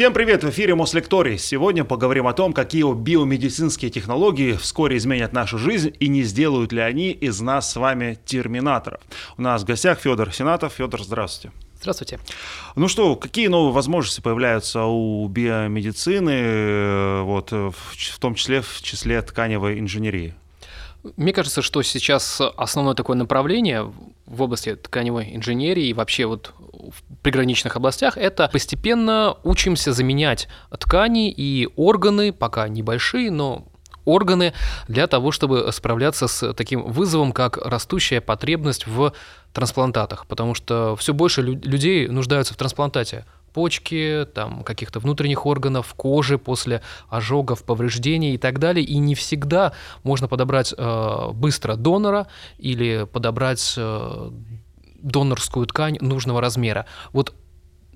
Всем привет! В эфире Мослекторий. Сегодня поговорим о том, какие биомедицинские технологии вскоре изменят нашу жизнь и не сделают ли они из нас с вами терминаторов. У нас в гостях Федор Сенатов. Федор, здравствуйте. Здравствуйте. Ну что, какие новые возможности появляются у биомедицины, э, вот, в том числе в числе тканевой инженерии? Мне кажется, что сейчас основное такое направление в области тканевой инженерии и вообще вот в приграничных областях, это постепенно учимся заменять ткани и органы, пока небольшие, но органы для того, чтобы справляться с таким вызовом, как растущая потребность в трансплантатах, потому что все больше людей нуждаются в трансплантате почки, там, каких-то внутренних органов, кожи после ожогов, повреждений и так далее. И не всегда можно подобрать э, быстро донора или подобрать э, донорскую ткань нужного размера. Вот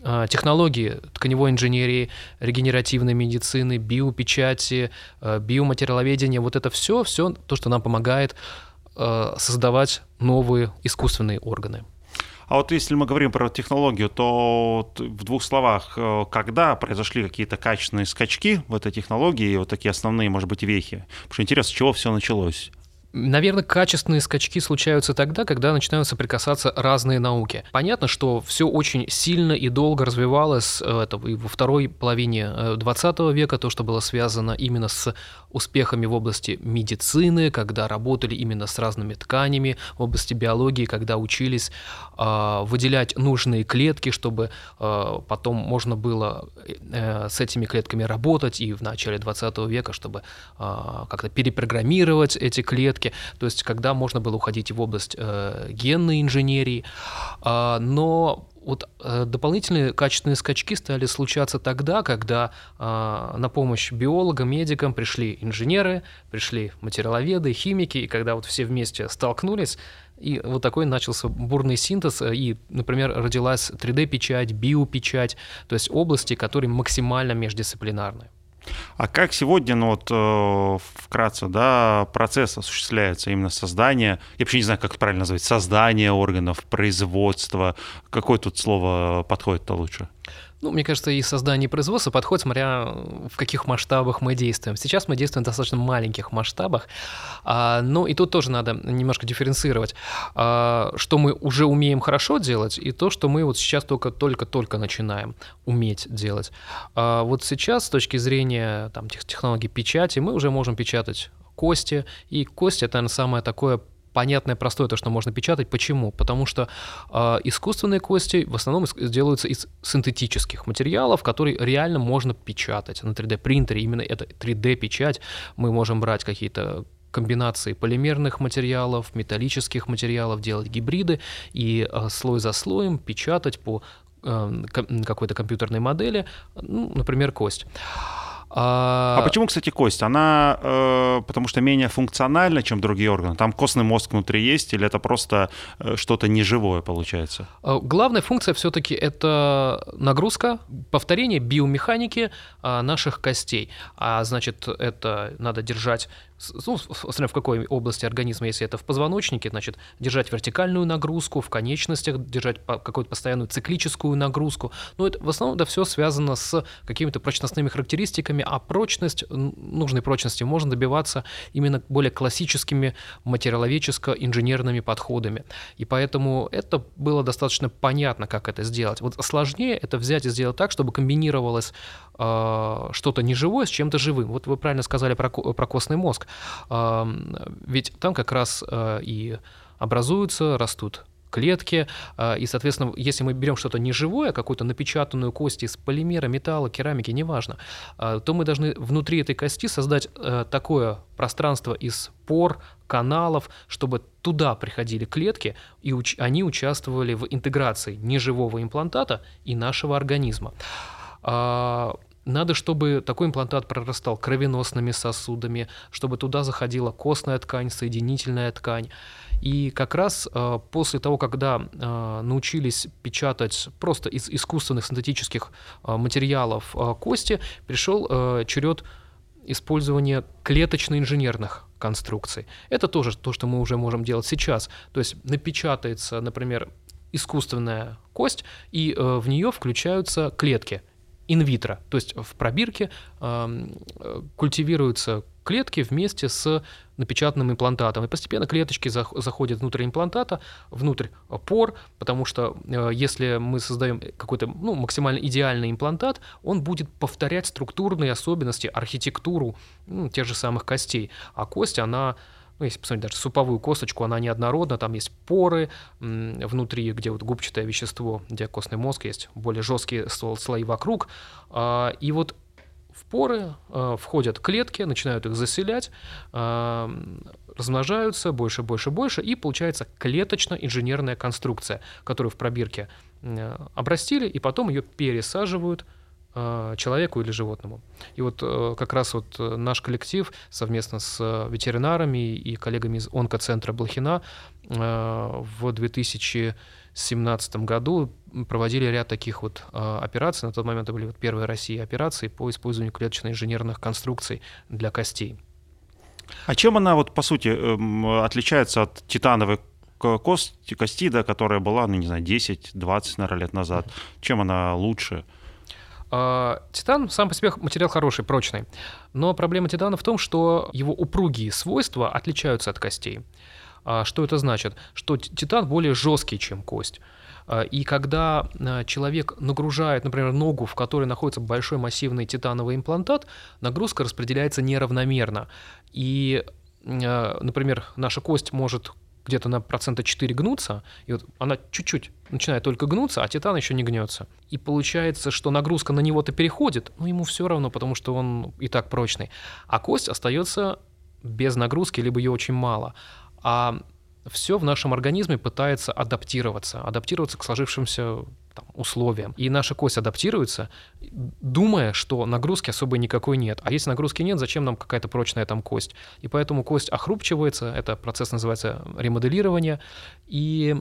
э, технологии тканевой инженерии, регенеративной медицины, биопечати, э, биоматериаловедения, вот это все, все то, что нам помогает э, создавать новые искусственные органы. А вот если мы говорим про технологию, то в двух словах, э, когда произошли какие-то качественные скачки в этой технологии, вот такие основные, может быть, вехи? Потому что интересно, с чего все началось? Наверное, качественные скачки случаются тогда, когда начинают соприкасаться разные науки. Понятно, что все очень сильно и долго развивалось э, это, и во второй половине 20 э, века, то, что было связано именно с успехами в области медицины, когда работали именно с разными тканями, в области биологии, когда учились э, выделять нужные клетки, чтобы э, потом можно было э, с этими клетками работать, и в начале 20 века, чтобы э, как-то перепрограммировать эти клетки, разработки, то есть когда можно было уходить в область э, генной инженерии, э, но вот э, дополнительные качественные скачки стали случаться тогда, когда э, на помощь биологам, медикам пришли инженеры, пришли материаловеды, химики, и когда вот все вместе столкнулись, и вот такой начался бурный синтез, э, и, например, родилась 3D-печать, биопечать, то есть области, которые максимально междисциплинарны. А как сегодня, ну вот э, вкратце, да, процесс осуществляется именно создание, я вообще не знаю, как это правильно назвать, создание органов, производство, какое тут слово подходит-то лучше? Ну, мне кажется, и создание и производство подходит, смотря в каких масштабах мы действуем. Сейчас мы действуем в достаточно маленьких масштабах, а, но и тут тоже надо немножко дифференцировать, а, что мы уже умеем хорошо делать, и то, что мы вот сейчас только-только-только начинаем уметь делать. А, вот сейчас, с точки зрения там, технологий печати, мы уже можем печатать кости, и кости — это, наверное, самое такое понятное, простое, то, что можно печатать. Почему? Потому что э, искусственные кости в основном делаются из синтетических материалов, которые реально можно печатать на 3D-принтере. Именно это 3D-печать. Мы можем брать какие-то комбинации полимерных материалов, металлических материалов, делать гибриды и э, слой за слоем печатать по э, какой-то компьютерной модели, ну, например, кость. А, а почему, кстати, кость? Она э, потому что менее функциональна, чем другие органы. Там костный мозг внутри есть, или это просто э, что-то неживое получается? Э, главная функция все-таки это нагрузка, повторение биомеханики э, наших костей. А значит, это надо держать ну, в какой области организма, если это в позвоночнике, значит, держать вертикальную нагрузку, в конечностях держать какую-то постоянную циклическую нагрузку. Но это в основном это все связано с какими-то прочностными характеристиками, а прочность, нужной прочности можно добиваться именно более классическими материаловедческо-инженерными подходами. И поэтому это было достаточно понятно, как это сделать. Вот сложнее это взять и сделать так, чтобы комбинировалось что-то неживое с чем-то живым. Вот вы правильно сказали про, про костный мозг. Ведь там как раз э, и образуются, растут клетки, а, и, соответственно, если мы берем что-то неживое, какую-то напечатанную кость из полимера, металла, керамики, неважно, а, то мы должны внутри этой кости создать э, такое пространство из пор, каналов, чтобы туда приходили клетки, и уч- они участвовали в интеграции неживого имплантата и нашего организма. А, надо, чтобы такой имплантат прорастал кровеносными сосудами, чтобы туда заходила костная ткань, соединительная ткань. И как раз э, после того, когда э, научились печатать просто из искусственных синтетических э, материалов кости, пришел черед использования клеточно-инженерных конструкций. Это тоже то, что мы уже можем делать сейчас. То есть напечатается, например, искусственная кость, и в нее включаются клетки – инвитро, то есть в пробирке э, культивируются клетки вместе с напечатанным имплантатом. И постепенно клеточки заходят внутрь имплантата, внутрь пор, потому что э, если мы создаем какой-то ну, максимально идеальный имплантат, он будет повторять структурные особенности, архитектуру ну, тех же самых костей. А кость, она ну, если посмотреть даже суповую косточку, она неоднородна, там есть поры внутри, где вот губчатое вещество, где костный мозг есть, более жесткие слои вокруг. А, и вот в поры э, входят клетки, начинают их заселять, э, размножаются больше, больше, больше, и получается клеточно-инженерная конструкция, которую в пробирке обрастили, и потом ее пересаживают человеку или животному. И вот э, как раз вот э, наш коллектив совместно с ветеринарами и коллегами из онкоцентра Блохина в 2000 2017 году проводили ряд таких вот э, операций. На тот момент это были вот первые России операции по использованию клеточно-инженерных конструкций для костей. А чем она вот по сути эм, отличается от титановой кости, кости, да, которая была, ну не знаю, 10-20, наверное, лет назад? Чем она лучше? А, титан сам по себе материал хороший, прочный. Но проблема титана в том, что его упругие свойства отличаются от костей. А что это значит? Что титан более жесткий, чем кость. А, и когда человек нагружает, например, ногу, в которой находится большой массивный титановый имплантат, нагрузка распределяется неравномерно. И, например, наша кость может где-то на процента 4 гнуться, и вот она чуть-чуть начинает только гнуться, а титан еще не гнется. И получается, что нагрузка на него-то переходит, но ему все равно, потому что он и так прочный. А кость остается без нагрузки, либо ее очень мало а все в нашем организме пытается адаптироваться, адаптироваться к сложившимся там, условиям. И наша кость адаптируется, думая, что нагрузки особой никакой нет. А если нагрузки нет, зачем нам какая-то прочная там кость? И поэтому кость охрупчивается, это процесс называется ремоделирование, и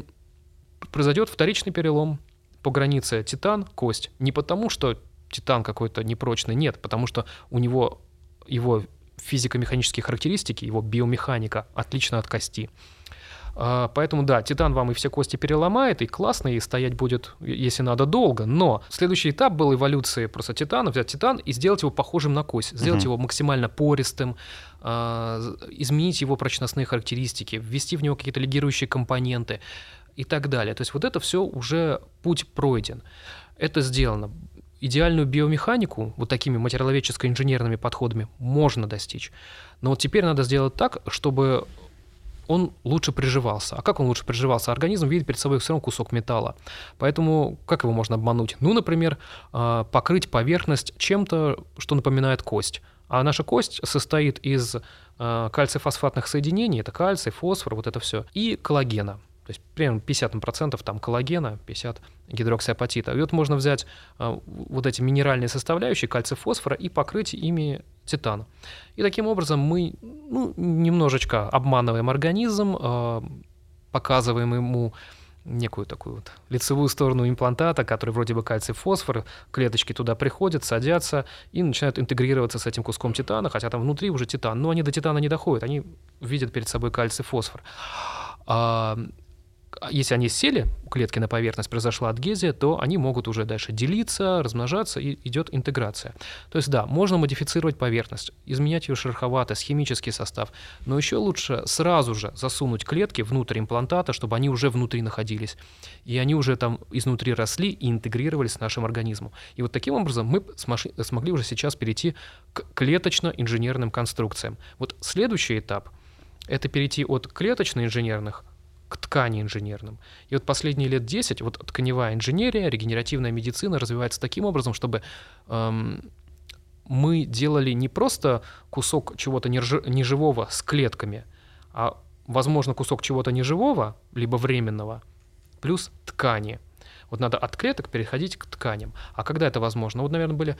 произойдет вторичный перелом по границе титан-кость. Не потому, что титан какой-то непрочный, нет, потому что у него его физико-механические характеристики, его биомеханика отлична от кости. А, поэтому да, титан вам и все кости переломает, и классно, и стоять будет, если надо, долго. Но следующий этап был эволюции просто титана, взять титан и сделать его похожим на кость, сделать угу. его максимально пористым, а, изменить его прочностные характеристики, ввести в него какие-то легирующие компоненты и так далее. То есть вот это все уже путь пройден. Это сделано идеальную биомеханику вот такими материаловедческо-инженерными подходами можно достичь. Но вот теперь надо сделать так, чтобы он лучше приживался. А как он лучше приживался? Организм видит перед собой все равно кусок металла. Поэтому как его можно обмануть? Ну, например, а, покрыть поверхность чем-то, что напоминает кость. А наша кость состоит из а, кальций-фосфатных соединений, это кальций, фосфор, вот это все, и коллагена. То есть примерно 50% там коллагена, 50 гидроксиапатита. И вот можно взять э, вот эти минеральные составляющие, кальций, фосфора, и покрыть ими титан. И таким образом мы ну, немножечко обманываем организм, э, показываем ему некую такую вот лицевую сторону имплантата, который вроде бы кальций, фосфор, клеточки туда приходят, садятся и начинают интегрироваться с этим куском титана, хотя там внутри уже титан, но они до титана не доходят, они видят перед собой кальций, фосфор. А, если они сели, у клетки на поверхность произошла адгезия, то они могут уже дальше делиться, размножаться, и идет интеграция. То есть да, можно модифицировать поверхность, изменять ее шероховатость, химический состав, но еще лучше сразу же засунуть клетки внутрь имплантата, чтобы они уже внутри находились, и они уже там изнутри росли и интегрировались с нашим организмом. И вот таким образом мы смогли уже сейчас перейти к клеточно-инженерным конструкциям. Вот следующий этап — это перейти от клеточно-инженерных к ткани инженерным. И вот последние лет 10 вот тканевая инженерия, регенеративная медицина развивается таким образом, чтобы эм, мы делали не просто кусок чего-то неживого с клетками, а, возможно, кусок чего-то неживого, либо временного, плюс ткани. Вот надо от клеток переходить к тканям. А когда это возможно? Вот, наверное, были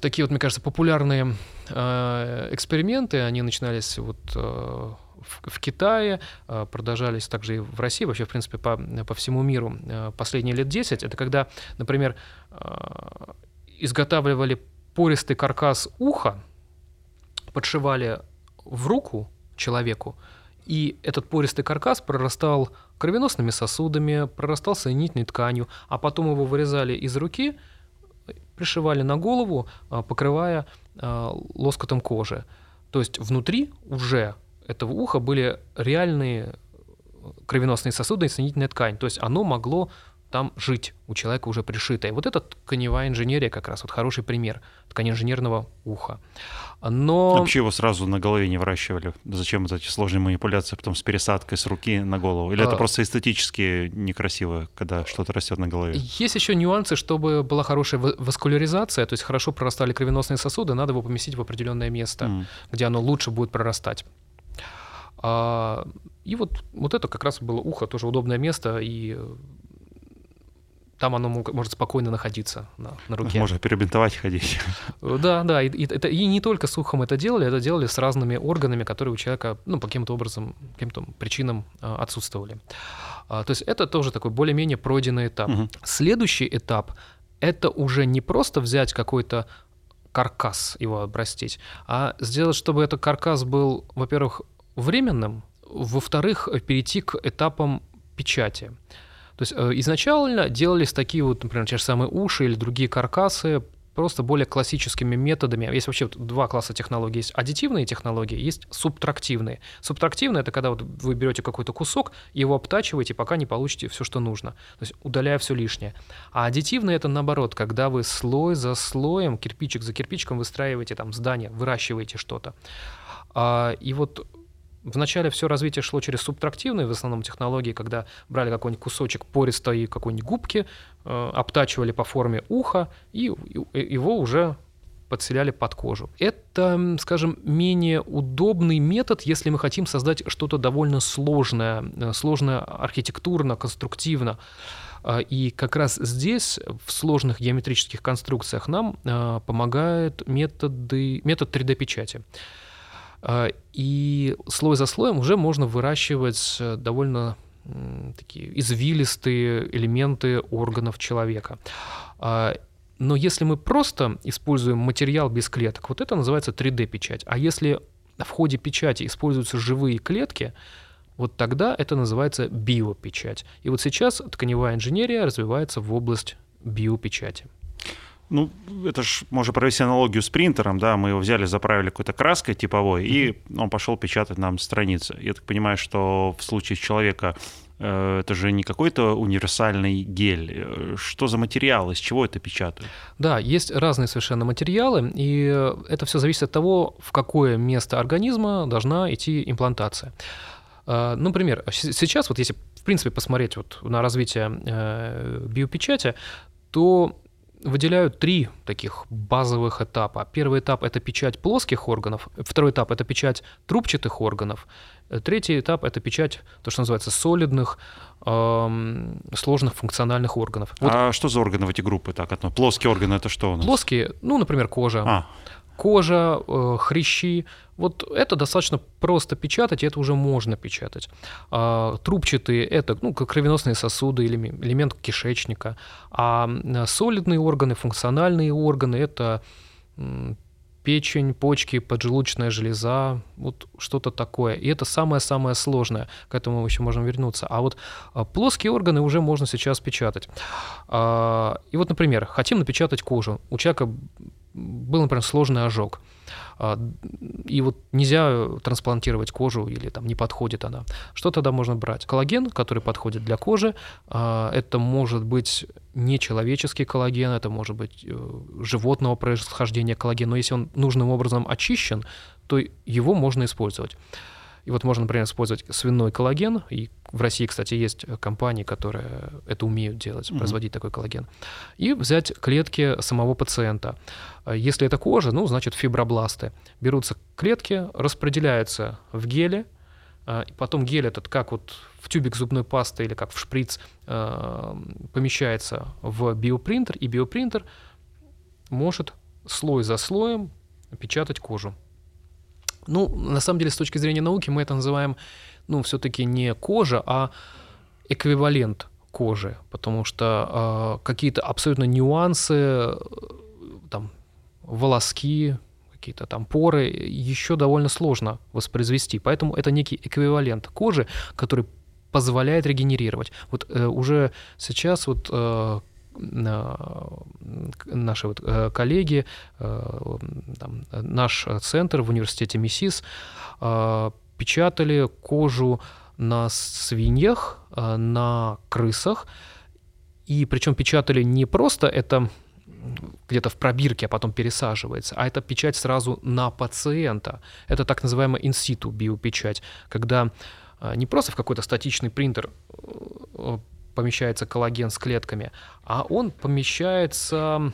такие вот, мне кажется, популярные э, эксперименты, они начинались вот э, в, в Китае, э, продолжались также и в России, вообще, в принципе, по, по всему миру э, последние лет 10. Это когда, например, э, изготавливали пористый каркас уха, подшивали в руку человеку, и этот пористый каркас прорастал кровеносными сосудами, прорастал соединительной тканью, а потом его вырезали из руки, пришивали на голову, покрывая лоскотом кожи. То есть внутри уже этого уха были реальные кровеносные сосуды и соединительная ткань. То есть оно могло там жить, у человека уже пришитое. Вот это тканевая инженерия как раз, вот хороший пример тканеинженерного уха. Но... Вообще его сразу на голове не выращивали. Зачем вот эти сложные манипуляции потом с пересадкой с руки на голову? Или а... это просто эстетически некрасиво, когда что-то растет на голове? Есть еще нюансы, чтобы была хорошая васкуляризация, то есть хорошо прорастали кровеносные сосуды, надо его поместить в определенное место, mm. где оно лучше будет прорастать. А, и вот, вот это как раз было ухо, тоже удобное место, и там оно может спокойно находиться на, на руке. Можно перебинтовать, ходить. Да, да, и, и, это, и не только с ухом это делали, это делали с разными органами, которые у человека, ну, по каким-то образом, каким-то причинам а, отсутствовали. А, то есть это тоже такой более-менее пройденный этап. Угу. Следующий этап — это уже не просто взять какой-то каркас его обрастить, а сделать, чтобы этот каркас был, во-первых, временным, во-вторых, перейти к этапам печати. То есть э, изначально делались такие вот, например, те же самые уши или другие каркасы просто более классическими методами. Есть вообще два класса технологий. Есть аддитивные технологии, есть субтрактивные. Субтрактивные — это когда вот вы берете какой-то кусок, его обтачиваете, пока не получите все, что нужно. То есть удаляя все лишнее. А аддитивные — это наоборот, когда вы слой за слоем, кирпичик за кирпичиком выстраиваете там здание, выращиваете что-то. А, и вот в начале все развитие шло через субтрактивные в основном технологии, когда брали какой-нибудь кусочек пористой какой-нибудь губки, э, обтачивали по форме уха и его уже подселяли под кожу. Это, скажем, менее удобный метод, если мы хотим создать что-то довольно сложное, э, сложное архитектурно, конструктивно. Э, и как раз здесь, в сложных геометрических конструкциях, нам помогает методы, метод 3D-печати. А, и слой за слоем уже можно выращивать э, довольно такие извилистые элементы органов человека. А, но если мы просто используем материал без клеток, вот это называется 3D-печать. А если в ходе печати используются живые клетки, вот тогда это называется биопечать. И вот сейчас тканевая инженерия развивается в область биопечати. Ну, это ж можно провести аналогию с принтером, да, мы его взяли, заправили какой-то краской типовой, и он пошел печатать нам страницы. Я так понимаю, что в случае человека э, это же не какой-то универсальный гель. Э, что за материал, из чего это печатают? Да, есть разные совершенно материалы, и это все зависит от того, в какое место организма должна идти имплантация. Э, например, сейчас вот если в принципе посмотреть вот на развитие биопечати, то выделяют три таких базовых этапа. Первый этап — это печать плоских органов, второй этап — это печать трубчатых органов, третий этап — это печать, то, что называется, солидных, эм, сложных функциональных органов. Вот. А что за органы в эти группы? Так, одно. Плоские органы — это что у нас? Плоские, ну, например, кожа. А кожа, э, хрящи. Вот это достаточно просто печатать, это уже можно печатать. А, трубчатые — это ну, кровеносные сосуды или элемент кишечника. А солидные органы, функциональные органы — это печень, почки, поджелудочная железа, вот что-то такое. И это самое-самое сложное, к этому мы еще можем вернуться. А вот а, плоские органы уже можно сейчас печатать. А, и вот, например, хотим напечатать кожу. У человека был, например, сложный ожог. А, и вот нельзя трансплантировать кожу или там не подходит она. Что тогда можно брать? Коллаген, который подходит для кожи, а, это может быть не человеческий коллаген, это может быть э, животного происхождения коллаген, но если он нужным образом очищен, то его можно использовать. И вот можно, например, использовать свиной коллаген, и в России, кстати, есть компании, которые это умеют делать, производить mm-hmm. такой коллаген, и взять клетки самого пациента. Если это кожа, ну, значит, фибробласты. Берутся клетки, распределяются в геле, а, и потом гель этот, как вот в тюбик зубной пасты или как в шприц, а, помещается в биопринтер, и биопринтер может слой за слоем печатать кожу. Ну, на самом деле, с точки зрения науки мы это называем, ну, все-таки не кожа, а эквивалент кожи, потому что э, какие-то абсолютно нюансы, там, волоски, какие-то там поры еще довольно сложно воспроизвести. Поэтому это некий эквивалент кожи, который позволяет регенерировать. Вот э, уже сейчас вот э, наши вот коллеги, там, наш центр в университете МИСИС печатали кожу на свиньях, на крысах, и причем печатали не просто это где-то в пробирке, а потом пересаживается, а это печать сразу на пациента. Это так называемая инситу биопечать, когда не просто в какой-то статичный принтер э, помещается коллаген с клетками, а он помещается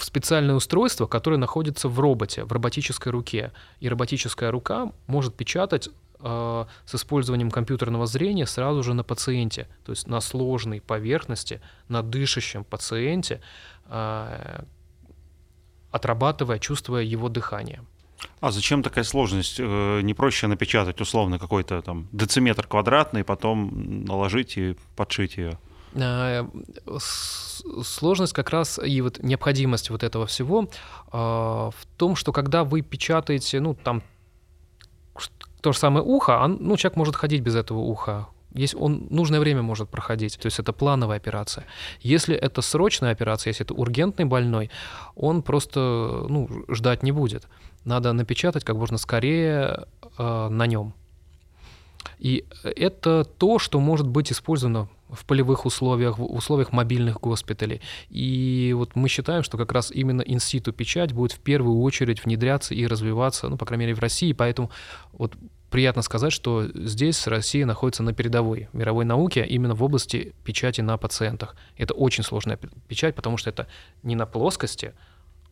в специальное устройство, которое находится в роботе, в роботической руке. И роботическая рука может печатать э, с использованием компьютерного зрения сразу же на пациенте, то есть на сложной поверхности, на дышащем пациенте, э, отрабатывая, чувствуя его дыхание. А зачем такая сложность? Э, не проще напечатать условно какой-то там дециметр квадратный, потом наложить и подшить ее? Э, сложность как раз и вот необходимость вот этого всего э, в том, что когда вы печатаете, ну там то же самое ухо, ну человек может ходить без этого уха, есть он нужное время может проходить, то есть это плановая операция. Если это срочная операция, если это ургентный больной, он просто ну, ждать не будет. Надо напечатать как можно скорее э, на нем. И это то, что может быть использовано в полевых условиях, в условиях мобильных госпиталей. И вот мы считаем, что как раз именно инситу печать будет в первую очередь внедряться и развиваться, ну, по крайней мере, в России. Поэтому вот приятно сказать, что здесь Россия находится на передовой мировой науке именно в области печати на пациентах. Это очень сложная печать, потому что это не на плоскости,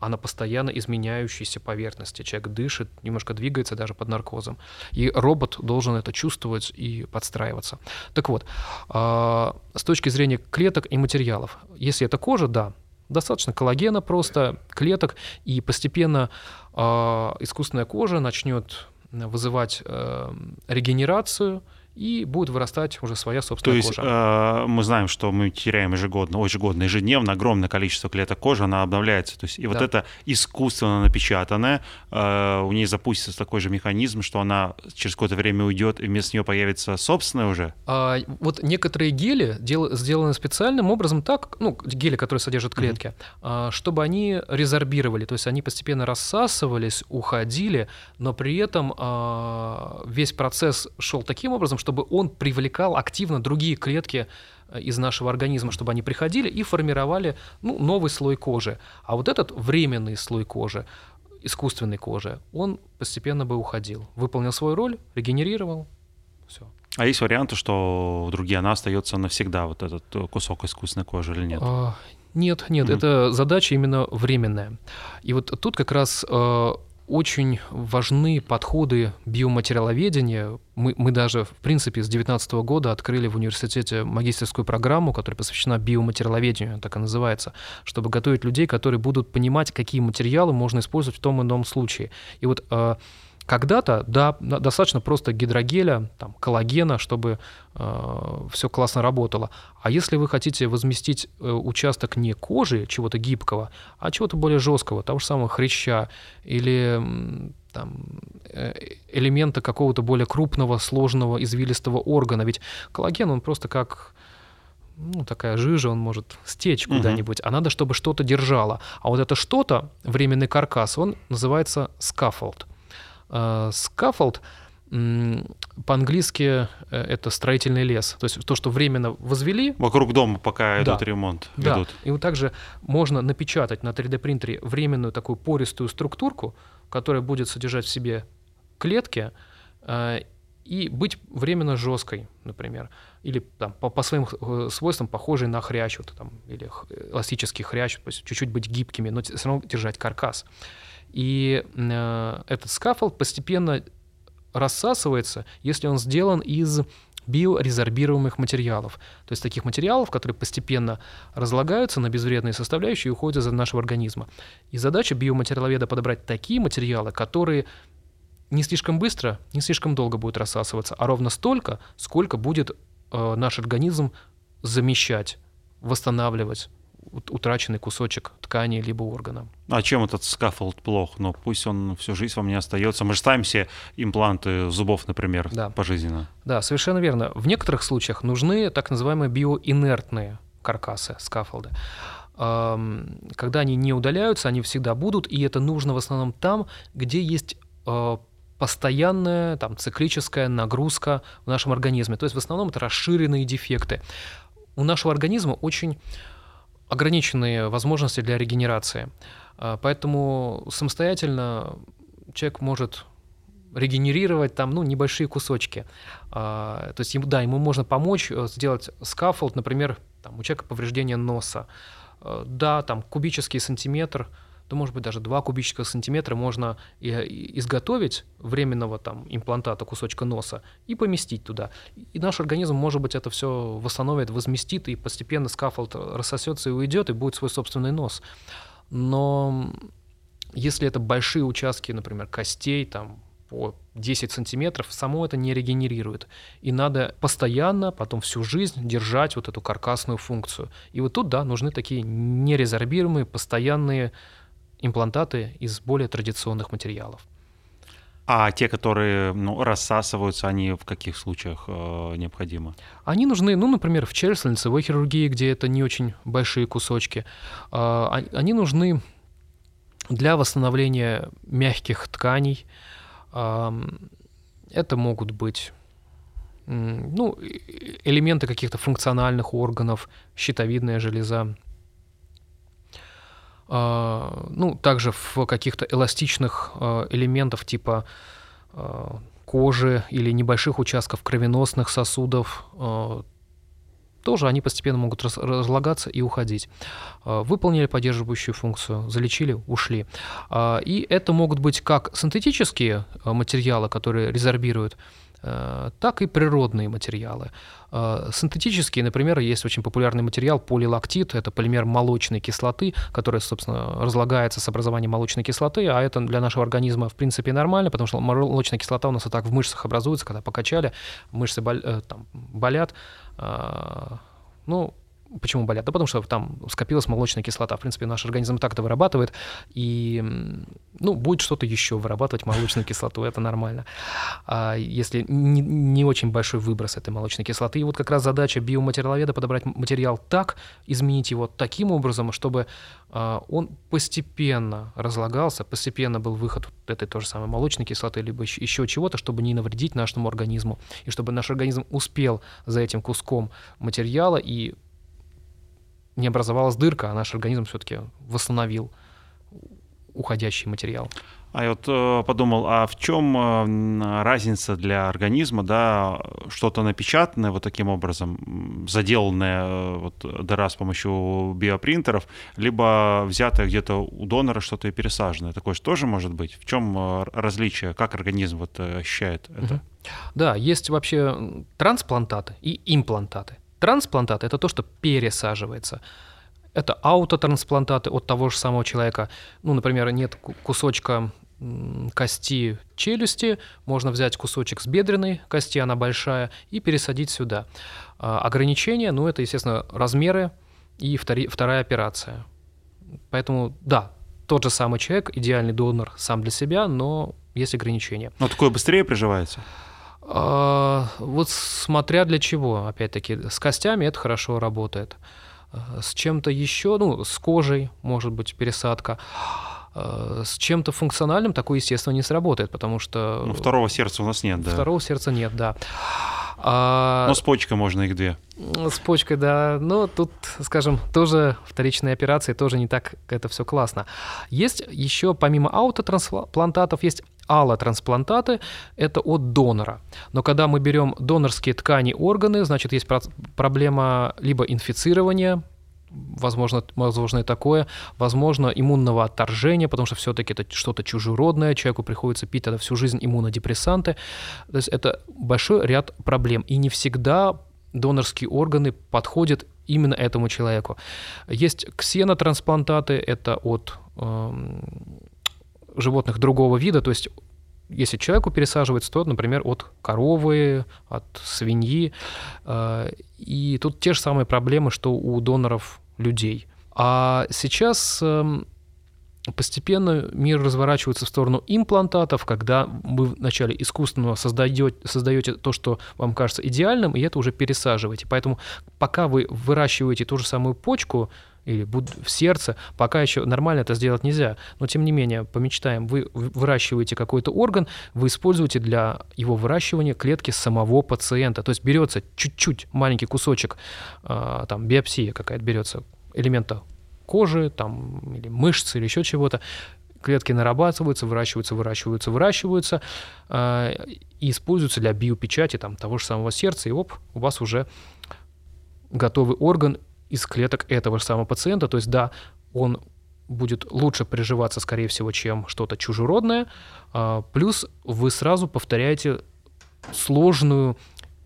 а на постоянно изменяющейся поверхности. Человек дышит, немножко двигается даже под наркозом. И робот должен это чувствовать и подстраиваться. Так вот, а, с точки зрения клеток и материалов, если это кожа, да, достаточно коллагена просто, клеток, и постепенно а, искусственная кожа начнет вызывать э, регенерацию, и будет вырастать уже своя собственная кожа. То есть э, мы знаем, что мы теряем ежегодно, ежегодно, ежедневно огромное количество клеток кожи, она обновляется. То есть и да. вот это искусственно напечатанное, э, у нее запустится такой же механизм, что она через какое-то время уйдет, и вместо нее появится собственная уже? А, вот некоторые гели дел, сделаны специальным образом так, ну, гели, которые содержат клетки, mm-hmm. чтобы они резорбировали, то есть они постепенно рассасывались, уходили, но при этом а, весь процесс шел таким образом, что чтобы он привлекал активно другие клетки э, из нашего организма, чтобы они приходили и формировали ну, новый слой кожи. А вот этот временный слой кожи, искусственной кожи, он постепенно бы уходил. Выполнил свою роль, регенерировал, все. А есть варианты, что другие она остается навсегда, вот этот э, кусок искусственной кожи или нет? А, нет, нет, mm-hmm. это задача именно временная. И вот тут как раз э, очень важны подходы биоматериаловедения. Мы, мы даже, в принципе, с 2019 года открыли в университете магистерскую программу, которая посвящена биоматериаловедению, так и называется, чтобы готовить людей, которые будут понимать, какие материалы можно использовать в том или ином случае. И вот э, когда-то, да, достаточно просто гидрогеля, там, коллагена, чтобы э, все классно работало. А если вы хотите возместить э, участок не кожи, чего-то гибкого, а чего-то более жесткого, того же самого хряща или там, э, элемента какого-то более крупного, сложного, извилистого органа, ведь коллаген, он просто как ну, такая жижа, он может стечь угу. куда-нибудь, а надо, чтобы что-то держало. А вот это что-то, временный каркас, он называется scaffold. Э, scaffold по-английски э, это строительный лес. То есть то, что временно возвели. Вокруг дома пока да, идут ремонт. Да. Ведут. И вот также можно напечатать на 3D-принтере временную такую пористую структурку, которая будет содержать в себе клетки э, и быть временно жесткой, например. Или там, по, по своим свойствам похожей на хрящ, вот, там, или эластический хрящ, то есть чуть-чуть быть гибкими, но все равно держать каркас. И э, этот scaffold постепенно рассасывается, если он сделан из биорезорбируемых материалов. То есть таких материалов, которые постепенно разлагаются на безвредные составляющие и уходят из нашего организма. И задача биоматериаловеда подобрать такие материалы, которые не слишком быстро, не слишком долго будут рассасываться, а ровно столько, сколько будет э, наш организм замещать, восстанавливать утраченный кусочек ткани либо органа. А чем этот скафолд плох? Ну, пусть он всю жизнь во мне остается. Мы же ставим себе импланты зубов, например, да. пожизненно. Да, совершенно верно. В некоторых случаях нужны так называемые биоинертные каркасы, скафолды. Когда они не удаляются, они всегда будут, и это нужно в основном там, где есть э, постоянная там, циклическая нагрузка в нашем организме. То есть в основном это расширенные дефекты. У нашего организма очень ограниченные возможности для регенерации. А, поэтому самостоятельно человек может регенерировать там, ну, небольшие кусочки. А, то есть, ему, да, ему можно помочь э, сделать скафолд, например, там, у человека повреждение носа. А, да, там, кубический сантиметр, да, может быть, даже 2 кубических сантиметра можно изготовить временного там имплантата кусочка носа и поместить туда. И наш организм, может быть, это все восстановит, возместит, и постепенно скафолд рассосется и уйдет, и будет свой собственный нос. Но если это большие участки, например, костей, там, по 10 сантиметров, само это не регенерирует. И надо постоянно, потом всю жизнь держать вот эту каркасную функцию. И вот тут, да, нужны такие нерезорбируемые, постоянные имплантаты из более традиционных материалов. А те, которые ну, рассасываются, они в каких случаях э, необходимы? Они нужны, ну, например, в челюстно-лицевой хирургии, где это не очень большие кусочки. Э, они нужны для восстановления мягких тканей. Э, это могут быть ну, элементы каких-то функциональных органов, щитовидная железа, ну, также в каких-то эластичных а, элементов типа а, кожи или небольших участков кровеносных сосудов, тоже они постепенно могут разлагаться и уходить. Выполнили поддерживающую функцию, залечили, ушли. И это могут быть как синтетические материалы, которые резорбируют, так и природные материалы. Э, синтетические, например, есть очень популярный материал полилактит, это полимер молочной кислоты, который, собственно, разлагается с образованием молочной кислоты, а это для нашего организма в принципе нормально, потому что молочная кислота у нас и так в мышцах образуется, когда покачали, мышцы бол, э, там, болят. Ну, Почему болят? Да потому что там скопилась молочная кислота. В принципе, наш организм так это вырабатывает, и ну, будет что-то еще вырабатывать молочную кислоту, это нормально. А если не, не очень большой выброс этой молочной кислоты. И вот как раз задача биоматериаловеда подобрать материал так, изменить его таким образом, чтобы а, он постепенно разлагался, постепенно был выход вот этой той же самой молочной кислоты, либо еще чего-то, чтобы не навредить нашему организму, и чтобы наш организм успел за этим куском материала и не образовалась дырка, а наш организм все-таки восстановил уходящий материал. А я вот э, подумал, а в чем э, разница для организма, да, что-то напечатанное вот таким образом, заделанное э, вот дыра с помощью биопринтеров, либо взятое где-то у донора что-то и пересаженное, такое же тоже может быть? В чем различие, как организм вот ощущает это? Да, есть вообще трансплантаты и имплантаты. Трансплантат – это то, что пересаживается. Это аутотрансплантаты от того же самого человека. Ну, например, нет кусочка кости челюсти, можно взять кусочек с бедренной кости, она большая, и пересадить сюда. А, ограничения, ну, это, естественно, размеры и вторая операция. Поэтому, да, тот же самый человек, идеальный донор сам для себя, но есть ограничения. Но такое быстрее приживается? А, вот смотря для чего, опять-таки, с костями это хорошо работает. А, с чем-то еще, ну, с кожей, может быть, пересадка. А, с чем-то функциональным такое, естественно, не сработает, потому что... Ну, второго сердца у нас нет, да. Второго сердца нет, да. А... Но с почкой можно их две. С почкой, да. Но тут, скажем, тоже вторичные операции, тоже не так это все классно. Есть еще, помимо аутотрансплантатов, есть аллотрансплантаты – это от донора. Но когда мы берем донорские ткани, органы, значит, есть проблема либо инфицирования, возможно, возможно и такое, возможно, иммунного отторжения, потому что все-таки это что-то чужеродное, человеку приходится пить тогда всю жизнь иммунодепрессанты. То есть это большой ряд проблем. И не всегда донорские органы подходят именно этому человеку. Есть ксенотрансплантаты, это от э, животных другого вида, то есть если человеку пересаживается, то, например, от коровы, от свиньи. Э, и тут те же самые проблемы, что у доноров людей. А сейчас эм, постепенно мир разворачивается в сторону имплантатов, когда вы вначале искусственно создаете, создаете то, что вам кажется идеальным, и это уже пересаживаете. Поэтому пока вы выращиваете ту же самую почку, или в сердце, пока еще нормально это сделать нельзя. Но тем не менее, помечтаем, вы выращиваете какой-то орган, вы используете для его выращивания клетки самого пациента. То есть берется чуть-чуть маленький кусочек, а, там биопсия какая-то берется, элемента кожи, там, или мышцы, или еще чего-то, клетки нарабатываются, выращиваются, выращиваются, выращиваются э, и используются для биопечати там, того же самого сердца, и оп, у вас уже готовый орган из клеток этого же самого пациента. То есть да, он будет лучше приживаться, скорее всего, чем что-то чужеродное. Э, плюс вы сразу повторяете сложную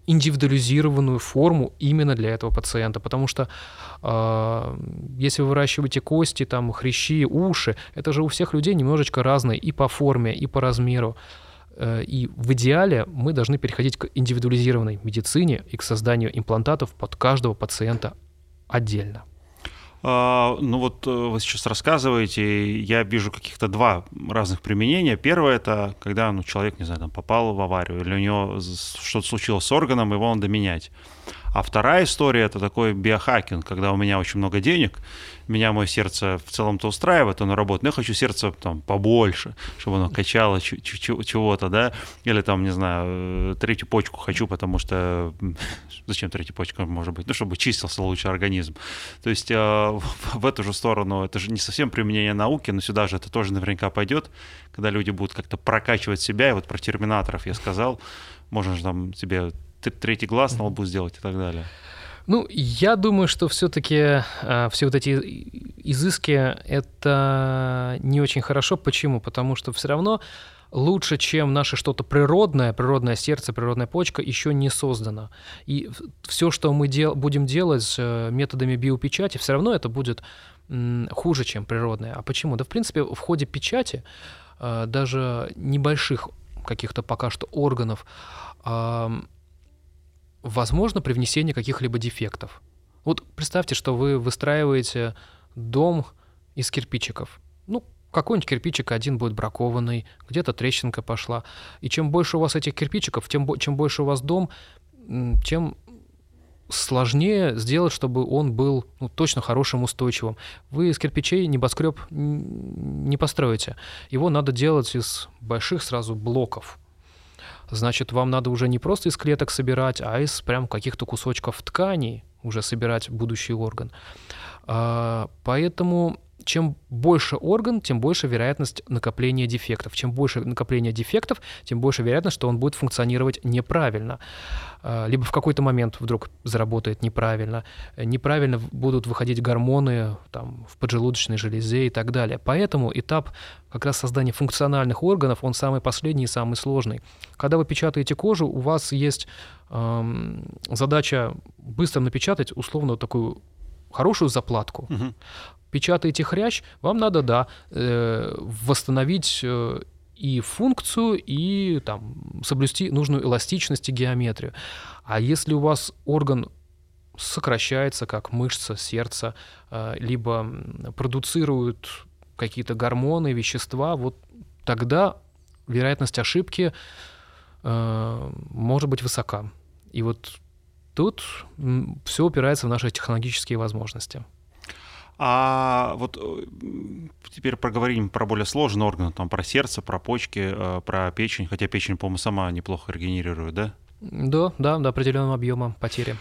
индивидуализированную форму именно для этого пациента, потому что э, если вы выращиваете кости, там, хрящи, уши, это же у всех людей немножечко разные и по форме, и по размеру. Э, и в идеале мы должны переходить к индивидуализированной медицине и к созданию имплантатов под каждого пациента отдельно. А, ну вот э, вы сейчас рассказываете, я вижу каких-то два разных применения. Первое это когда ну, человек, не знаю, там попал в аварию или у него что-то случилось с органом, его надо менять. А вторая история это такой биохакинг, когда у меня очень много денег, меня мое сердце в целом-то устраивает, оно работает, но я хочу сердце там побольше, чтобы оно качало чего-то, да, или там, не знаю, третью почку хочу, потому что зачем третья почка может быть, ну, чтобы чистился лучше организм. То есть э, в эту же сторону, это же не совсем применение науки, но сюда же это тоже наверняка пойдет, когда люди будут как-то прокачивать себя, и вот про терминаторов я сказал, можно же там себе третий глаз на лбу сделать и так далее. Ну, я думаю, что все-таки э, а, все вот эти изыски это не очень хорошо. Почему? Потому что все равно лучше, чем наше что-то природное, природное сердце, природная почка, еще не создано. И все, что мы дел будем делать с э, методами биопечати, все равно это будет хуже, чем природное. А почему? Да, в принципе, в ходе печати э, даже небольших каких-то пока что органов возможно привнесение каких-либо дефектов. Вот представьте, что вы выстраиваете дом из кирпичиков. Ну, какой-нибудь кирпичик один будет бракованный, где-то трещинка пошла. И чем больше у вас этих кирпичиков, тем чем больше у вас дом, тем сложнее сделать, чтобы он был ну, точно хорошим, устойчивым. Вы из кирпичей небоскреб не построите. Его надо делать из больших сразу блоков значит, вам надо уже не просто из клеток собирать, а из прям каких-то кусочков тканей уже собирать будущий орган. А, поэтому чем больше орган, тем больше вероятность накопления дефектов. Чем больше накопления дефектов, тем больше вероятность, что он будет функционировать неправильно. А, либо в какой-то момент вдруг заработает неправильно. Неправильно будут выходить гормоны там, в поджелудочной железе и так далее. Поэтому этап как раз создания функциональных органов, он самый последний и самый сложный. Когда вы печатаете кожу, у вас есть задача быстро напечатать условно такую хорошую заплатку. Угу печатаете хрящ, вам надо, да, э, восстановить э, и функцию, и там, соблюсти нужную эластичность и геометрию. А если у вас орган сокращается, как мышца, сердце, э, либо продуцирует какие-то гормоны, вещества, вот тогда вероятность ошибки может быть высока. И вот тут все упирается в наши технологические возможности. А вот э, теперь проговорим про более сложные органы, там про сердце, про почки, э, про печень, хотя печень, по-моему, сама неплохо регенерирует, да? Да, да, до определенного объема потери.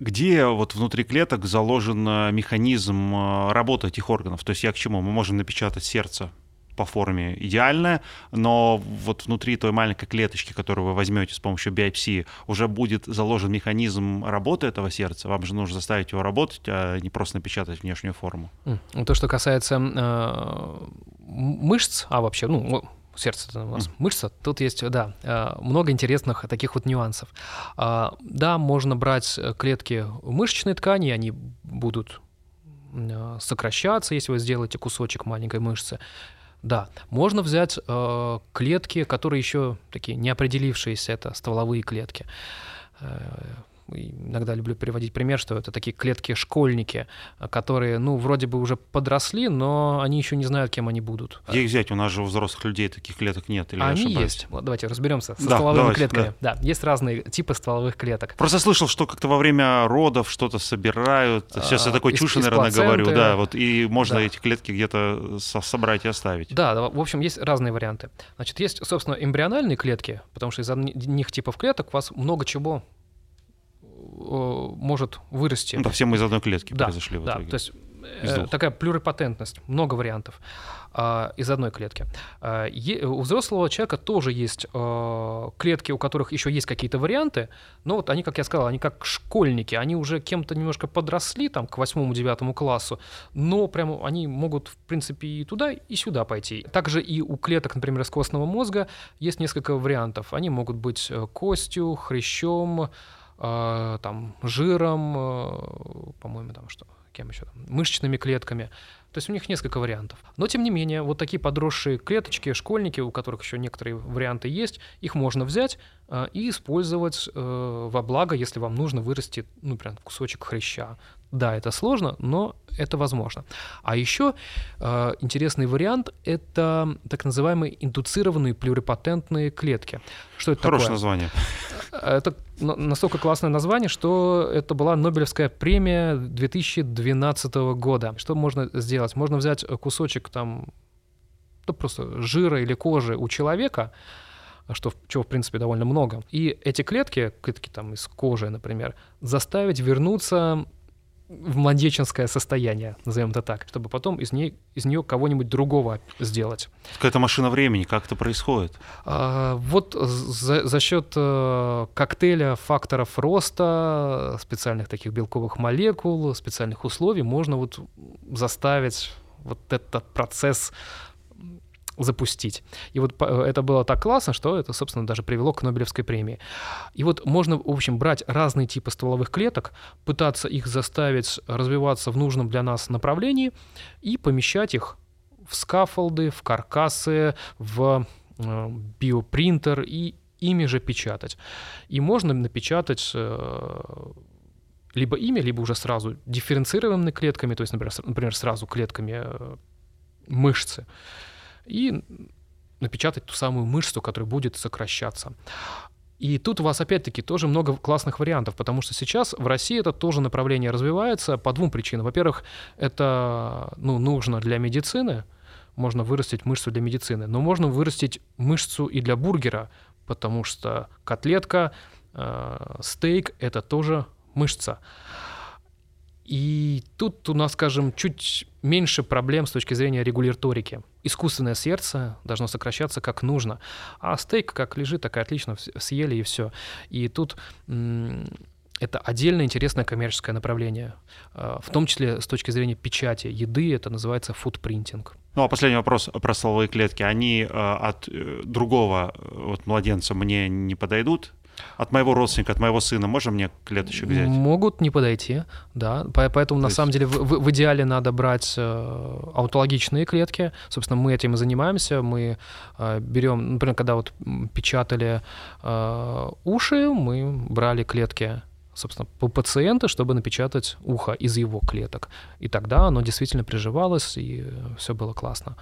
Где вот внутри клеток заложен э, механизм работы этих органов? То есть я к чему? Мы можем напечатать сердце по форме идеальная, но вот внутри той маленькой клеточки, которую вы возьмете с помощью биопсии, уже будет заложен механизм работы этого сердца. Вам же нужно заставить его работать, а не просто напечатать внешнюю форму. То, что касается э, мышц, а вообще, ну, сердце у нас mm. мышца, тут есть, да, э, много интересных таких вот нюансов. А, да, можно брать клетки мышечной ткани, они будут сокращаться, если вы сделаете кусочек маленькой мышцы. Да, можно взять э, клетки, которые еще такие не определившиеся, это стволовые клетки. Э, иногда люблю приводить пример, что это такие клетки-школьники, которые, ну, вроде бы уже подросли, но они еще не знают, кем они будут. Где их взять? У нас же у взрослых людей таких клеток нет. Или они есть. Вот, давайте разберемся со да, стволовыми давайте, клетками. Да. да, есть разные типы стволовых клеток. Просто слышал, что как-то во время родов что-то собирают. Сейчас а, я такой чушь, наверное, говорю. Да, вот и можно да. эти клетки где-то собрать и оставить. Да, в общем, есть разные варианты. Значит, есть, собственно, эмбриональные клетки, потому что из одних типов клеток у вас много чего Э, может вырасти. Ну, мы из одной клетки да, произошли в итоге. Да, то есть э, такая плюрипатентность, много вариантов э, из одной клетки. Э, у взрослого человека тоже есть э, клетки, у которых еще есть какие-то варианты, но вот они, как я сказал, они как школьники, они уже кем-то немножко подросли там к восьмому-девятому классу, но прямо они могут, в принципе, и туда, и сюда пойти. Также и у клеток, например, из костного мозга есть несколько вариантов. Они могут быть э, костью, хрящом, э, там, жиром, э, по-моему, там что, кем еще там, мышечными клетками. То есть у них несколько вариантов. Но тем не менее, вот такие подросшие клеточки, школьники, у которых еще некоторые варианты есть, их можно взять э, и использовать э, во благо, если вам нужно вырасти, ну, прям кусочек хряща. Да, это сложно, но это возможно. А еще э, интересный вариант — это так называемые индуцированные плюрипатентные клетки. Что это Хорошее такое? название. Это настолько классное название, что это была Нобелевская премия 2012 года. Что можно сделать? Можно взять кусочек там, ну, просто жира или кожи у человека, что, чего, в принципе, довольно много. И эти клетки, клетки там из кожи, например, заставить вернуться в младенческое состояние, назовем это так, чтобы потом из, ней, из нее кого-нибудь другого сделать. Какая-то машина времени, как это происходит? А, вот за, за счет а, коктейля факторов роста, специальных таких белковых молекул, специальных условий можно вот заставить вот этот процесс запустить. И вот это было так классно, что это, собственно, даже привело к Нобелевской премии. И вот можно, в общем, брать разные типы стволовых клеток, пытаться их заставить развиваться в нужном для нас направлении и помещать их в скафолды, в каркасы, в э, биопринтер и ими же печатать. И можно напечатать э, либо ими, либо уже сразу дифференцированными клетками, то есть, например, например сразу клетками э, мышцы и напечатать ту самую мышцу, которая будет сокращаться. И тут у вас опять-таки тоже много классных вариантов, потому что сейчас в России это тоже направление развивается по двум причинам. Во-первых, это ну, нужно для медицины, можно вырастить мышцу для медицины, но можно вырастить мышцу и для бургера, потому что котлетка, э, стейк — это тоже мышца. И тут у нас, скажем, чуть меньше проблем с точки зрения регуляторики. Искусственное сердце должно сокращаться как нужно, а стейк как лежит, так и отлично съели и все. И тут это отдельно интересное коммерческое направление, а, в том числе с точки зрения печати еды, это называется фудпринтинг. Ну а последний вопрос про стволовые клетки. Они э, от э, другого э, вот, младенца мне не подойдут? От моего родственника, от моего сына, можно мне клеточек взять? Могут не подойти, да. Поэтому, То на есть... самом деле, в, в, идеале надо брать э, аутологичные клетки. Собственно, мы этим и занимаемся. Мы э, берем, например, когда вот печатали э, уши, мы брали клетки собственно, по пациента, чтобы напечатать ухо из его клеток. И тогда оно действительно приживалось, и все было классно.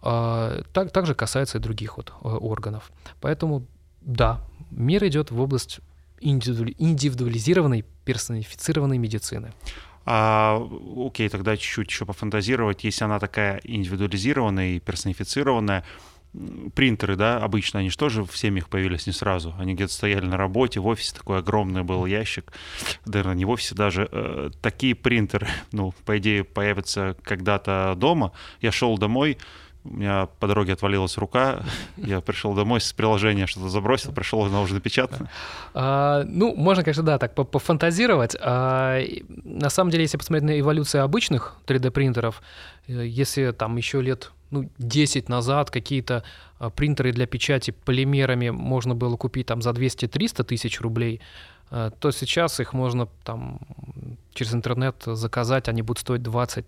Так, также касается и других вот органов. Поэтому да, мир идет в область индивидуализированной, персонифицированной медицины. А, окей, тогда чуть-чуть еще пофантазировать. Если она такая индивидуализированная и персонифицированная, принтеры, да, обычно, они же тоже в семьях появились не сразу. Они где-то стояли на работе, в офисе такой огромный был ящик. Наверное, не в офисе даже. Э, такие принтеры, ну, по идее, появятся когда-то дома. Я шел домой, у меня по дороге отвалилась рука, я пришел домой с приложения, что-то забросил, пришел, она уже напечатана. А, ну, можно, конечно, да, так пофантазировать. А, на самом деле, если посмотреть на эволюцию обычных 3D-принтеров, э, если там еще лет ну, 10 назад какие-то а, принтеры для печати полимерами можно было купить там за 200-300 тысяч рублей, а, то сейчас их можно там через интернет заказать, они будут стоить 20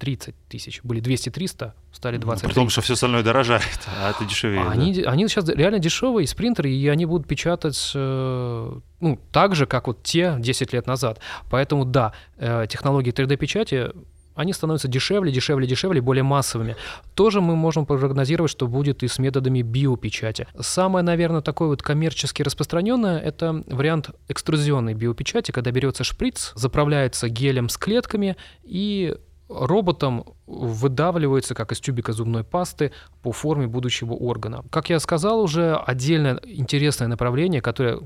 30 тысяч. Были 200-300, стали 20 ну, При том, что все остальное дорожает, а это дешевее. Они, да? они сейчас реально дешевые, спринтеры, и они будут печатать э, ну, так же, как вот те 10 лет назад. Поэтому да, э, технологии 3D-печати они становятся дешевле, дешевле, дешевле, более массовыми. Тоже мы можем прогнозировать, что будет и с методами биопечати. Самое, наверное, такое вот коммерчески распространенное — это вариант экструзионной биопечати, когда берется шприц, заправляется гелем с клетками и роботом выдавливается, как из тюбика зубной пасты, по форме будущего органа. Как я сказал уже, отдельное интересное направление, которое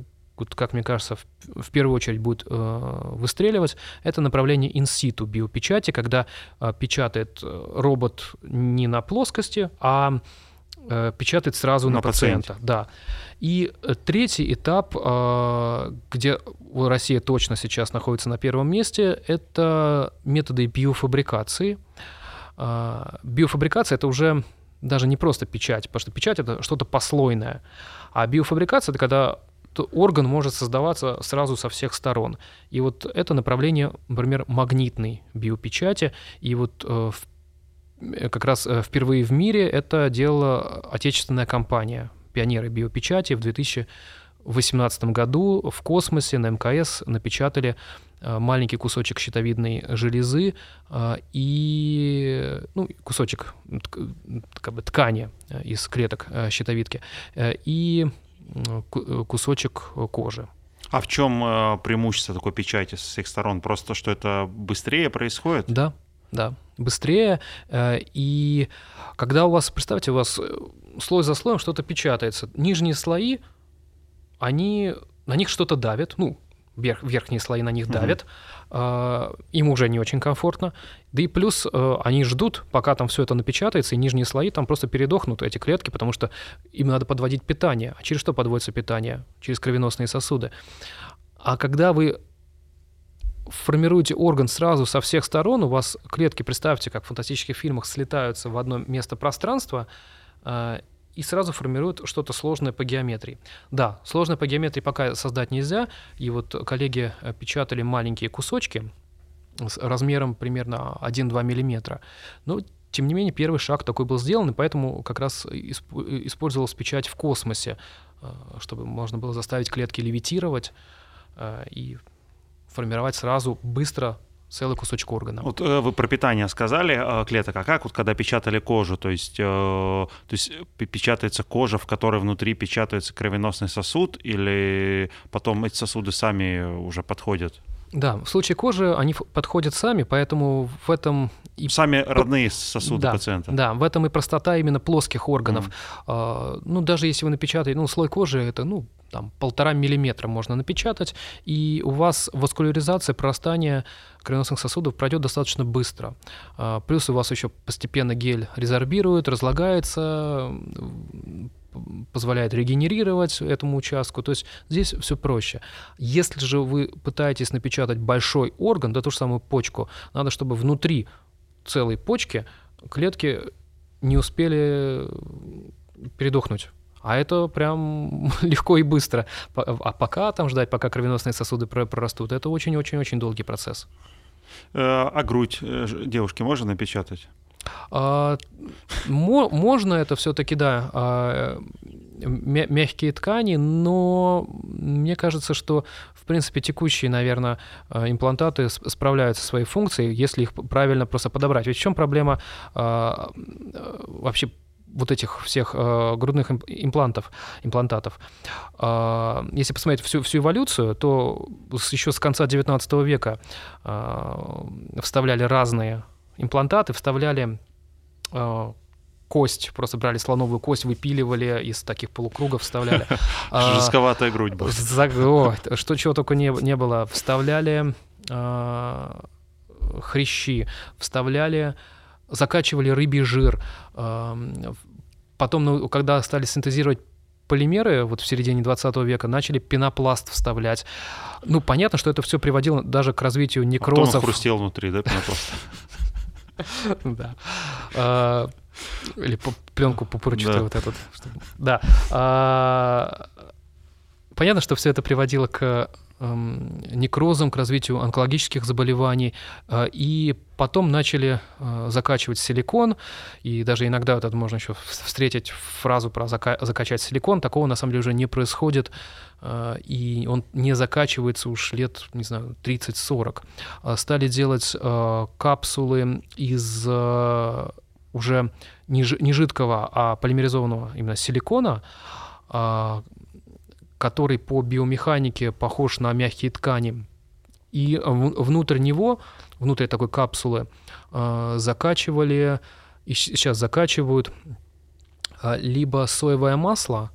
как мне кажется, в, в первую очередь будет э, выстреливать, это направление инситу биопечати, когда э, печатает э, робот не на плоскости, а э, печатает сразу на, на пациента. Пациенте. Да. И э, третий этап, э, где Россия точно сейчас находится на первом месте, это методы биофабрикации. Биофабрикация это уже даже не просто печать, потому что печать это что-то послойное. А биофабрикация это когда орган может создаваться сразу со всех сторон. И вот это направление, например, магнитной биопечати. И вот э, как раз э, впервые в мире это делала отечественная компания «Пионеры биопечати» в 2018 году в космосе на МКС напечатали маленький кусочек щитовидной железы и ну, кусочек как бы, ткани из клеток щитовидки. И Э, кусочек э, кожи. А в чем э, преимущество такой печати с всех сторон? Просто что это быстрее происходит? Да, да, быстрее. И когда у вас, представьте, у вас слой за слоем что-то печатается, нижние слои, они на них что-то давят, ну, верх, верхние слои на них давят, mm-hmm. им уже не очень комфортно. Да и плюс э, они ждут, пока там все это напечатается, и нижние слои там просто передохнут, эти клетки, потому что им надо подводить питание. А через что подводится питание? Через кровеносные сосуды. А когда вы формируете орган сразу со всех сторон, у вас клетки, представьте, как в фантастических фильмах, слетаются в одно место пространства, э, и сразу формируют что-то сложное по геометрии. Да, сложное по геометрии пока создать нельзя, и вот коллеги э, печатали маленькие кусочки с размером примерно 1-2 миллиметра. Но тем не менее, первый шаг такой был сделан, и поэтому как раз использовалась печать в космосе, э, чтобы можно было заставить клетки левитировать э, и формировать сразу быстро целый кусочек органа. Вот э, вы про питание сказали э, клеток, а как вот когда печатали кожу, то есть, э, то есть печатается кожа, в которой внутри печатается кровеносный сосуд, или потом эти сосуды сами уже подходят? Да, в случае кожи они подходят сами, поэтому в этом... И... Сами родные сосуды да, пациента. Да, в этом и простота именно плоских органов. Mm. А, ну, даже если вы напечатаете, ну, слой кожи, это, ну, там, полтора миллиметра можно напечатать, и у вас васкуляризация, прорастание кровеносных сосудов пройдет достаточно быстро. А, плюс у вас еще постепенно гель резорбирует, разлагается, позволяет регенерировать этому участку. То есть здесь все проще. Если же вы пытаетесь напечатать большой орган, да ту же самую почку, надо, чтобы внутри целой почки клетки не успели передохнуть. А это прям легко и быстро. А пока там ждать, пока кровеносные сосуды прорастут, это очень-очень-очень долгий процесс. Э, а грудь э, девушки можно напечатать? А, можно это все-таки, да, а, мягкие ткани, но мне кажется, что, в принципе, текущие, наверное, а, имплантаты справляются со своей функцией, если их правильно просто подобрать. Ведь в чем проблема вообще вот этих всех э, грудных имплантов, имплантатов. Э, если посмотреть всю, всю эволюцию, то еще с конца 19 века э, вставляли разные имплантаты, вставляли э, кость, просто брали слоновую кость, выпиливали из таких полукругов, вставляли. Жестковатая грудь была. Что чего только не, было. Вставляли хрящи, вставляли закачивали рыбий жир. Потом, ну, когда стали синтезировать полимеры вот в середине 20 века начали пенопласт вставлять. Ну, понятно, что это все приводило даже к развитию некрозов. А потом хрустел внутри, да, пенопласт? Да. А, или пленку пупырчатую вот эту. Да. А, понятно, что все это приводило к эм, некрозом, к развитию онкологических заболеваний. Э, и потом начали э, закачивать силикон, и даже иногда вот это можно еще встретить фразу про зака- закачать силикон. Такого на самом деле уже не происходит, э, и он не закачивается уж лет, не знаю, 30-40. Стали делать капсулы из уже не жидкого, а полимеризованного именно силикона, который по биомеханике похож на мягкие ткани. И внутрь него, внутрь такой капсулы, а, закачивали, и сейчас закачивают а, либо соевое масло,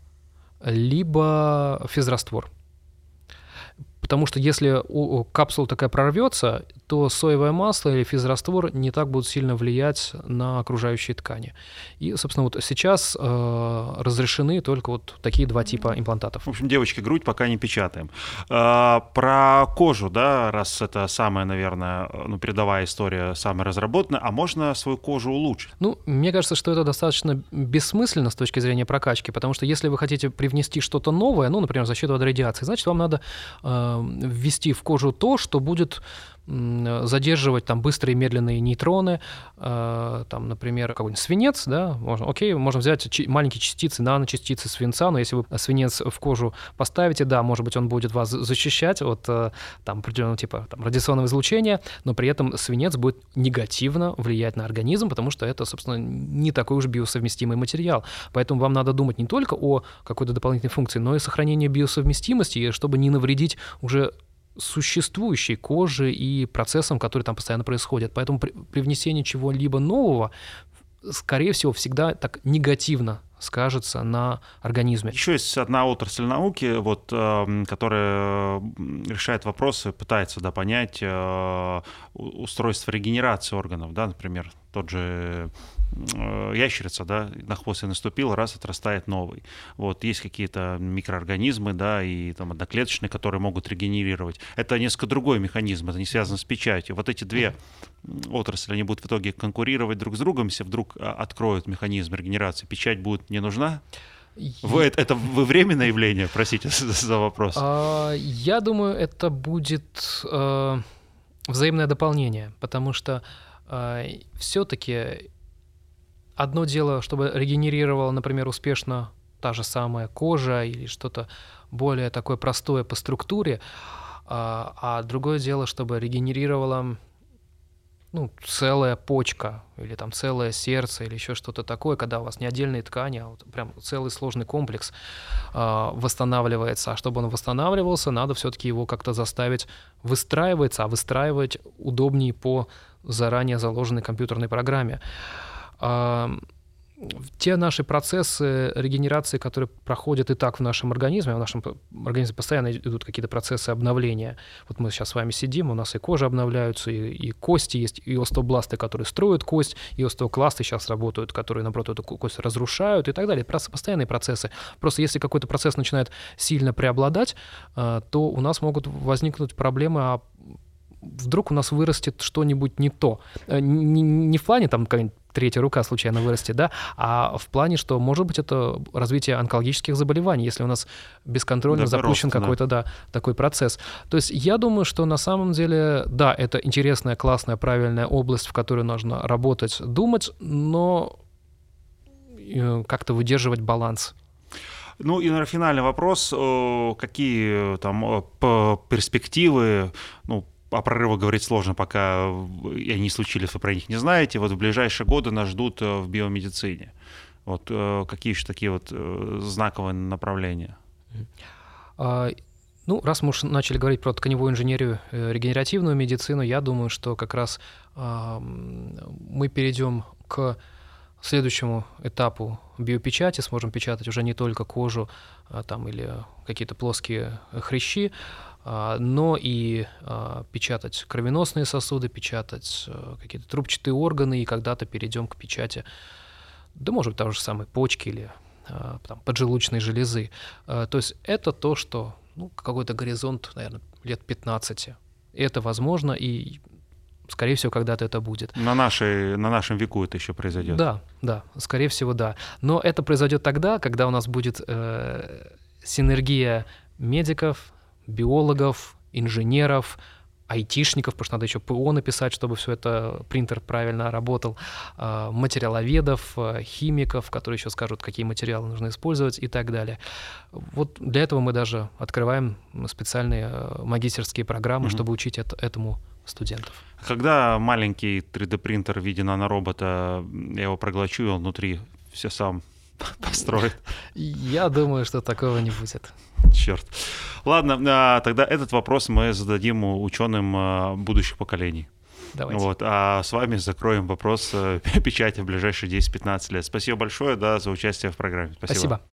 либо физраствор. Потому что если капсула такая прорвется, то соевое масло или физраствор не так будут сильно влиять на окружающие ткани. И, собственно, вот сейчас э, разрешены только вот такие два типа имплантатов. В общем, девочки, грудь пока не печатаем. Э, про кожу, да, раз это самая, наверное, ну, передовая история, самая разработанная, а можно свою кожу улучшить? Ну, мне кажется, что это достаточно бессмысленно с точки зрения прокачки, потому что если вы хотите привнести что-то новое, ну, например, защиту от радиации, значит, вам надо э, ввести в кожу то, что будет задерживать там быстрые медленные нейтроны, э, там, например, какой-нибудь свинец, да, можно, окей, можно взять маленькие частицы, наночастицы свинца, но если вы свинец в кожу поставите, да, может быть, он будет вас защищать от э, там определенного типа там, радиационного излучения, но при этом свинец будет негативно влиять на организм, потому что это, собственно, не такой уж биосовместимый материал. Поэтому вам надо думать не только о какой-то дополнительной функции, но и сохранении биосовместимости, чтобы не навредить уже существующей кожи и процессам, которые там постоянно происходят. Поэтому при, при внесении чего-либо нового, скорее всего, всегда так негативно скажется на организме. Еще есть одна отрасль науки, вот, эм, которая решает вопросы, пытается да, понять э, устройство регенерации органов, да, например, тот же ящерица, да, на хвост и наступил, раз отрастает новый. Вот, есть какие-то микроорганизмы, да, и там одноклеточные, которые могут регенерировать. Это несколько другой механизм, это не связано с печатью. Вот эти две отрасли, они будут в итоге конкурировать друг с другом, если вдруг а, откроют механизм регенерации, печать будет не нужна? Вы, это, это вы временное явление, простите за, за вопрос. А, я думаю, это будет э, взаимное дополнение, потому что э, все-таки одно дело, чтобы регенерировала, например, успешно та же самая кожа или что-то более такое простое по структуре, а, а другое дело, чтобы регенерировала ну, целая почка или там целое сердце или еще что-то такое, когда у вас не отдельные ткани, а вот прям целый сложный комплекс э, восстанавливается. А чтобы он восстанавливался, надо все-таки его как-то заставить выстраиваться, а выстраивать удобнее по заранее заложенной компьютерной программе те наши процессы регенерации, которые проходят и так в нашем организме, в нашем организме постоянно идут какие-то процессы обновления. Вот мы сейчас с вами сидим, у нас и кожа обновляются, и, и кости есть, и остеобласты, которые строят кость, и остеокласты сейчас работают, которые, наоборот, эту кость разрушают и так далее. Постоянные процессы. Просто если какой-то процесс начинает сильно преобладать, а, то у нас могут возникнуть проблемы, а вдруг у нас вырастет что-нибудь не то. Э, не, не в плане там какая-нибудь третья рука случайно вырастет, да, а в плане, что может быть это развитие онкологических заболеваний, если у нас бесконтрольно да, запущен какой-то, да. да, такой процесс. То есть я думаю, что на самом деле, да, это интересная, классная, правильная область, в которой нужно работать, думать, но э, как-то выдерживать баланс. Ну и, наверное, финальный вопрос. Какие там перспективы, ну, о прорывах говорить сложно, пока они случились, вы про них не знаете. Вот в ближайшие годы нас ждут э, в биомедицине. Вот э, какие еще такие вот э, знаковые направления? А, ну, раз мы уж начали говорить про тканевую инженерию, регенеративную медицину, я думаю, что как раз а, мы перейдем к следующему этапу биопечати, сможем печатать уже не только кожу а, там, или какие-то плоские хрящи, но и а, печатать кровеносные сосуды, печатать э, какие-то трубчатые органы, и когда-то перейдем к печати, да, может быть, того же самой почки или а, там, поджелудочной железы. То есть это то, что ну, какой-то горизонт, наверное, лет 15. Это возможно, и скорее всего, когда-то это будет. На, нашей, на нашем веку это еще произойдет. Да, да, скорее всего, да. Но это произойдет тогда, когда у нас будет э, синергия медиков, биологов, инженеров, айтишников, потому что надо еще ПО написать, чтобы все это принтер правильно работал, а, материаловедов, а, химиков, которые еще скажут, какие материалы нужно использовать и так далее. Вот для этого мы даже открываем специальные а, магистерские программы, угу. чтобы учить это, этому студентов. Когда маленький 3D-принтер в виде наноробота, я его проглочу, и он внутри все сам построит. Я думаю, что такого не будет. Черт. Ладно, а, тогда этот вопрос мы зададим ученым а, будущих поколений. Давайте. Вот, а с вами закроем вопрос э, печати в ближайшие 10-15 лет. Спасибо большое да, за участие в программе. Спасибо. Спасибо.